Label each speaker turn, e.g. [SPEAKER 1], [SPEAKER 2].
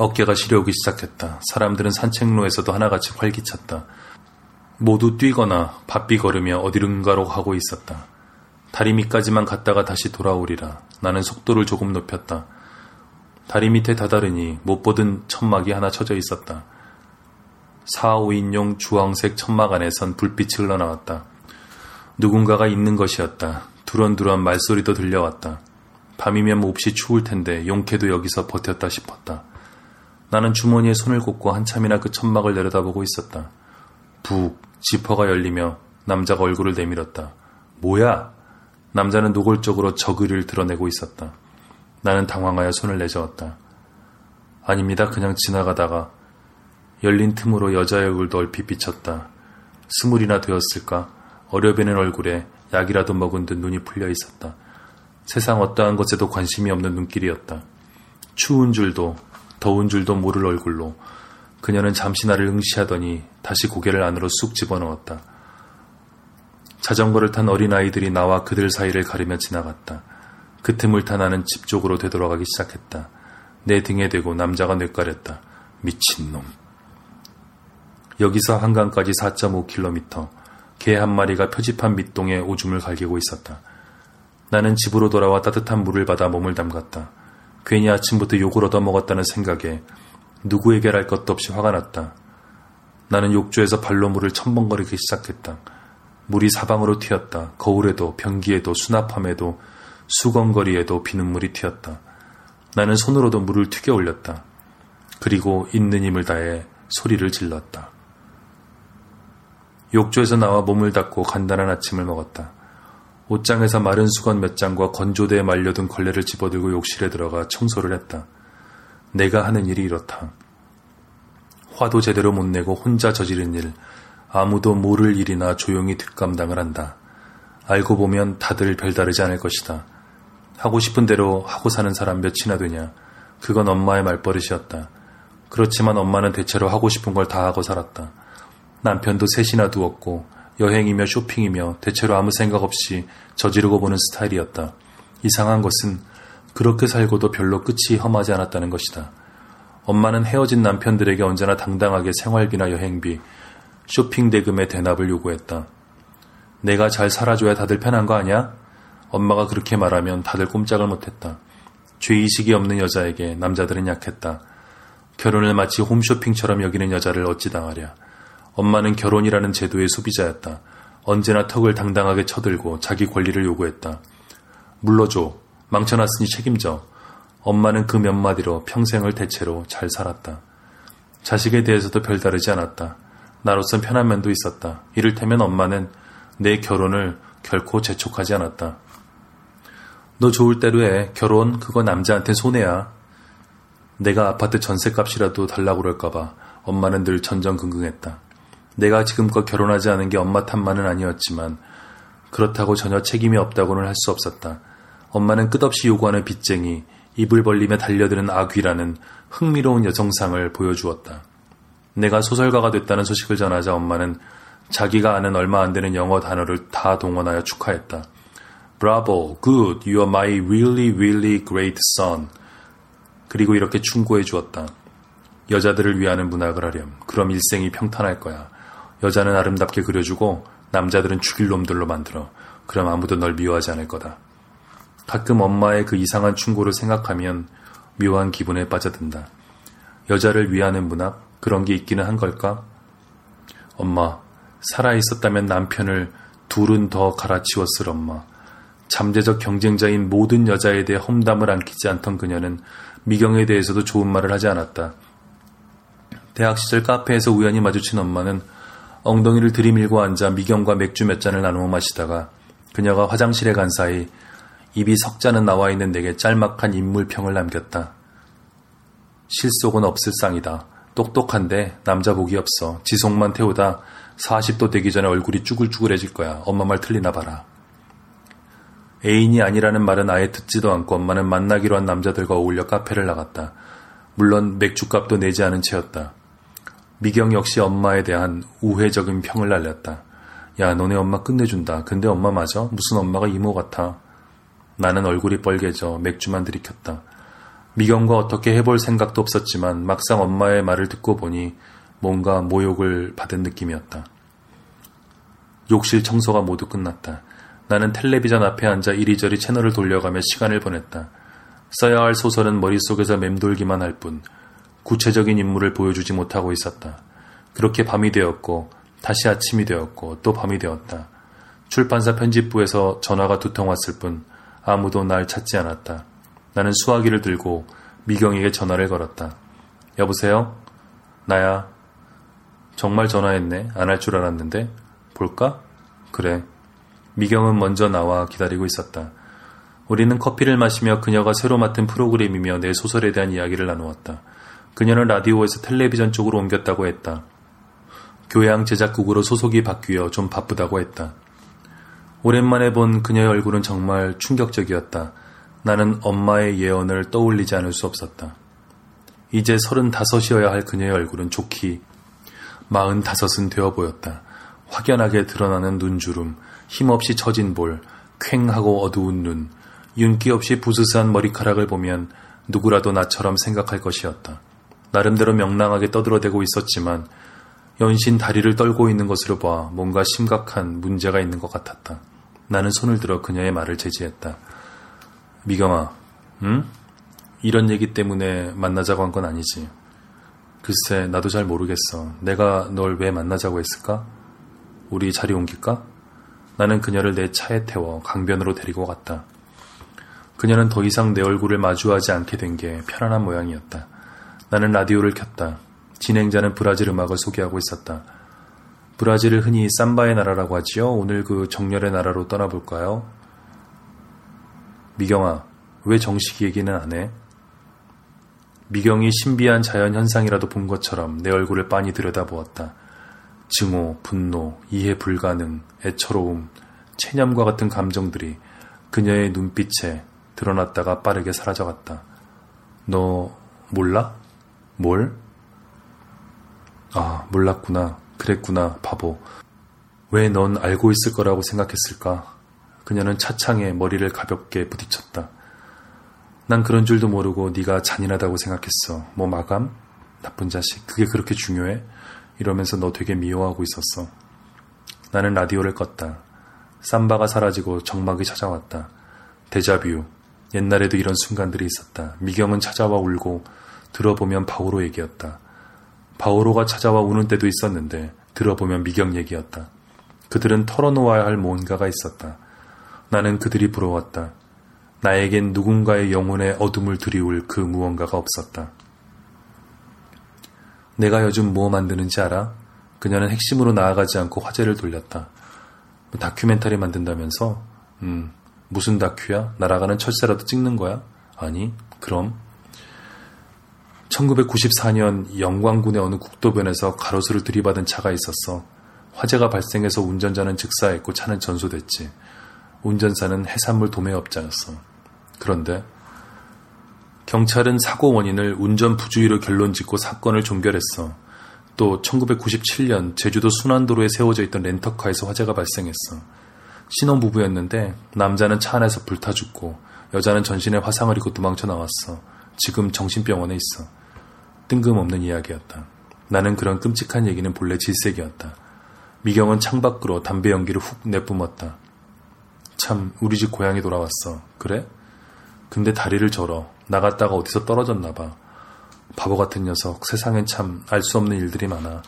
[SPEAKER 1] 어깨가 시려오기 시작했다. 사람들은 산책로에서도 하나같이 활기찼다. 모두 뛰거나 바삐 걸으며 어디론가로 가고 있었다. 다리 밑까지만 갔다가 다시 돌아오리라. 나는 속도를 조금 높였다. 다리 밑에 다다르니 못 보던 천막이 하나 쳐져 있었다. 4, 5인용 주황색 천막 안에선 불빛이 흘러나왔다. 누군가가 있는 것이었다. 두런두런 말소리도 들려왔다. 밤이면 몹시 추울 텐데 용케도 여기서 버텼다 싶었다. 나는 주머니에 손을 꽂고 한참이나 그 천막을 내려다보고 있었다. 북 지퍼가 열리며 남자가 얼굴을 내밀었다. 뭐야? 남자는 노골적으로 저그를 드러내고 있었다. 나는 당황하여 손을 내저었다. 아닙니다. 그냥 지나가다가 열린 틈으로 여자의 얼굴도 얼핏 비쳤다. 스물이나 되었을까? 어려배는 얼굴에 약이라도 먹은 듯 눈이 풀려 있었다. 세상 어떠한 것에도 관심이 없는 눈길이었다. 추운 줄도 더운 줄도 모를 얼굴로 그녀는 잠시 나를 응시하더니 다시 고개를 안으로 쑥 집어넣었다. 자전거를 탄 어린아이들이 나와 그들 사이를 가르며 지나갔다. 그 틈을 타 나는 집 쪽으로 되돌아가기 시작했다. 내 등에 대고 남자가 뇌까렸다. 미친놈. 여기서 한강까지 4.5km, 개 한 마리가 표지판 밑동에 오줌을 갈기고 있었다. 나는 집으로 돌아와 따뜻한 물을 받아 몸을 담갔다. 괜히 아침부터 욕을 얻어먹었다는 생각에 누구에게랄 것도 없이 화가 났다. 나는 욕조에서 발로 물을 첨벙거리기 시작했다. 물이 사방으로 튀었다. 거울에도 변기에도 수납함에도 수건거리에도 비눗물이 튀었다. 나는 손으로도 물을 튀겨 올렸다. 그리고 있는 힘을 다해 소리를 질렀다. 욕조에서 나와 몸을 닦고 간단한 아침을 먹었다. 옷장에서 마른 수건 몇 장과 건조대에 말려둔 걸레를 집어들고 욕실에 들어가 청소를 했다. 내가 하는 일이 이렇다. 화도 제대로 못 내고 혼자 저지른 일, 아무도 모를 일이나 조용히 뒷감당을 한다. 알고 보면 다들 별다르지 않을 것이다. 하고 싶은 대로 하고 사는 사람 몇이나 되냐. 그건 엄마의 말버릇이었다. 그렇지만 엄마는 대체로 하고 싶은 걸 다 하고 살았다. 남편도 셋이나 두었고 여행이며 쇼핑이며 대체로 아무 생각 없이 저지르고 보는 스타일이었다. 이상한 것은 그렇게 살고도 별로 끝이 험하지 않았다는 것이다. 엄마는 헤어진 남편들에게 언제나 당당하게 생활비나 여행비, 쇼핑 대금의 대납을 요구했다. 내가 잘 살아줘야 다들 편한 거 아니야? 엄마가 그렇게 말하면 다들 꼼짝을 못했다. 죄의식이 없는 여자에게 남자들은 약했다. 결혼을 마치 홈쇼핑처럼 여기는 여자를 어찌 당하랴. 엄마는 결혼이라는 제도의 소비자였다. 언제나 턱을 당당하게 쳐들고 자기 권리를 요구했다. 물러줘. 망쳐놨으니 책임져. 엄마는 그 몇 마디로 평생을 대체로 잘 살았다. 자식에 대해서도 별다르지 않았다. 나로선 편한 면도 있었다. 이를테면 엄마는 내 결혼을 결코 재촉하지 않았다. 너 좋을 대로 해. 결혼 그거 남자한테 손해야. 내가 아파트 전세값이라도 달라고 그럴까봐 엄마는 늘 전전긍긍했다. 내가 지금껏 결혼하지 않은 게 엄마 탓만은 아니었지만 그렇다고 전혀 책임이 없다고는 할 수 없었다. 엄마는 끝없이 요구하는 빚쟁이, 입을 벌리며 달려드는 아귀라는 흥미로운 여성상을 보여주었다. 내가 소설가가 됐다는 소식을 전하자 엄마는 자기가 아는 얼마 안 되는 영어 단어를 다 동원하여 축하했다. Bravo, good, you are my really, really great son. 그리고 이렇게 충고해 주었다. 여자들을 위하는 문학을 하렴. 그럼 일생이 평탄할 거야. 여자는 아름답게 그려주고 남자들은 죽일 놈들로 만들어. 그럼 아무도 널 미워하지 않을 거다. 가끔 엄마의 그 이상한 충고를 생각하면 묘한 기분에 빠져든다. 여자를 위하는 문학? 그런 게 있기는 한 걸까? 엄마, 살아 있었다면 남편을 둘은 더 갈아치웠을 엄마. 잠재적 경쟁자인 모든 여자에 대해 험담을 안기지 않던 그녀는 미경에 대해서도 좋은 말을 하지 않았다. 대학 시절 카페에서 우연히 마주친 엄마는 엉덩이를 들이밀고 앉아 미경과 맥주 몇 잔을 나누어 마시다가 그녀가 화장실에 간 사이 입이 석자는 나와 있는 내게 짤막한 인물평을 남겼다. 실속은 없을 쌍이다. 똑똑한데 남자 복이 없어. 지속만 태우다 40도 되기 전에 얼굴이 쭈글쭈글해질 거야. 엄마 말 틀리나 봐라. 애인이 아니라는 말은 아예 듣지도 않고 엄마는 만나기로 한 남자들과 어울려 카페를 나갔다. 물론 맥주값도 내지 않은 채였다. 미경 역시 엄마에 대한 우회적인 평을 날렸다. 야, 너네 엄마 끝내준다. 근데 엄마 맞아? 무슨 엄마가 이모 같아. 나는 얼굴이 뻘개져 맥주만 들이켰다. 미경과 어떻게 해볼 생각도 없었지만 막상 엄마의 말을 듣고 보니 뭔가 모욕을 받은 느낌이었다. 욕실 청소가 모두 끝났다. 나는 텔레비전 앞에 앉아 이리저리 채널을 돌려가며 시간을 보냈다. 써야 할 소설은 머릿속에서 맴돌기만 할 뿐 구체적인 인물을 보여주지 못하고 있었다. 그렇게 밤이 되었고 다시 아침이 되었고 또 밤이 되었다. 출판사 편집부에서 전화가 두 통 왔을 뿐 아무도 날 찾지 않았다. 나는 수화기를 들고 미경에게 전화를 걸었다. 여보세요? 나야. 정말 전화했네. 안 할 줄 알았는데. 볼까? 그래. 미경은 먼저 나와 기다리고 있었다. 우리는 커피를 마시며 그녀가 새로 맡은 프로그램이며 내 소설에 대한 이야기를 나누었다. 그녀는 라디오에서 텔레비전 쪽으로 옮겼다고 했다. 교양 제작국으로 소속이 바뀌어 좀 바쁘다고 했다. 오랜만에 본 그녀의 얼굴은 정말 충격적이었다. 나는 엄마의 예언을 떠올리지 않을 수 없었다. 이제 서른다섯이어야 할 그녀의 얼굴은 좋기 마흔다섯은 되어 보였다. 확연하게 드러나는 눈주름, 힘없이 처진 볼, 퀭하고 어두운 눈, 윤기 없이 부스스한 머리카락을 보면 누구라도 나처럼 생각할 것이었다. 나름대로 명랑하게 떠들어대고 있었지만 연신 다리를 떨고 있는 것으로 봐 뭔가 심각한 문제가 있는 것 같았다. 나는 손을 들어 그녀의 말을 제지했다. 미경아, 응? 이런 얘기 때문에 만나자고 한 건 아니지. 글쎄, 나도 잘 모르겠어. 내가 널 왜 만나자고 했을까? 우리 자리 옮길까? 나는 그녀를 내 차에 태워 강변으로 데리고 갔다. 그녀는 더 이상 내 얼굴을 마주하지 않게 된 게 편안한 모양이었다. 나는 라디오를 켰다. 진행자는 브라질 음악을 소개하고 있었다. 브라질을 흔히 삼바의 나라라고 하지요. 오늘 그 정열의 나라로 떠나볼까요? 미경아, 왜 정식 얘기는 안 해? 미경이 신비한 자연 현상이라도 본 것처럼 내 얼굴을 빤히 들여다보았다. 증오, 분노, 이해 불가능, 애처로움, 체념과 같은 감정들이 그녀의 눈빛에 드러났다가 빠르게 사라져갔다. 너 몰라? 뭘? 아, 몰랐구나. 그랬구나, 바보. 왜 넌 알고 있을 거라고 생각했을까? 그녀는 차창에 머리를 가볍게 부딪혔다. 난 그런 줄도 모르고 네가 잔인하다고 생각했어. 뭐 마감? 나쁜 자식. 그게 그렇게 중요해? 이러면서 너 되게 미워하고 있었어. 나는 라디오를 껐다. 삼바가 사라지고 정막이 찾아왔다. 데자뷰. 옛날에도 이런 순간들이 있었다. 미경은 찾아와 울고 들어보면 바오로 얘기였다. 바오로가 찾아와 우는 때도 있었는데 들어보면 미경 얘기였다. 그들은 털어놓아야 할 뭔가가 있었다. 나는 그들이 부러웠다. 나에겐 누군가의 영혼의 어둠을 드리울 그 무언가가 없었다. 내가 요즘 뭐 만드는지 알아? 그녀는 핵심으로 나아가지 않고 화제를 돌렸다. 뭐 다큐멘터리 만든다면서? 음, 무슨 다큐야? 날아가는 철새라도 찍는 거야? 아니, 그럼. 1994년 영광군의 어느 국도변에서 가로수를 들이받은 차가 있었어. 화재가 발생해서 운전자는 즉사했고 차는 전소됐지. 운전사는 해산물 도매업자였어. 그런데 경찰은 사고 원인을 운전 부주의로 결론 짓고 사건을 종결했어. 또 1997년 제주도 순환도로에 세워져 있던 렌터카에서 화재가 발생했어. 신혼부부였는데 남자는 차 안에서 불타 죽고 여자는 전신에 화상을 입고 도망쳐 나왔어. 지금 정신병원에 있어. 뜬금없는 이야기였다. 나는 그런 끔찍한 얘기는 본래 질색이었다. 미경은 창밖으로 담배 연기를 훅 내뿜었다. 참 우리 집 고향이 돌아왔어. 그래? 근데 다리를 절어. 나갔다가 어디서 떨어졌나 봐. 바보 같은 녀석. 세상엔 참 알 수 없는 일들이 많아.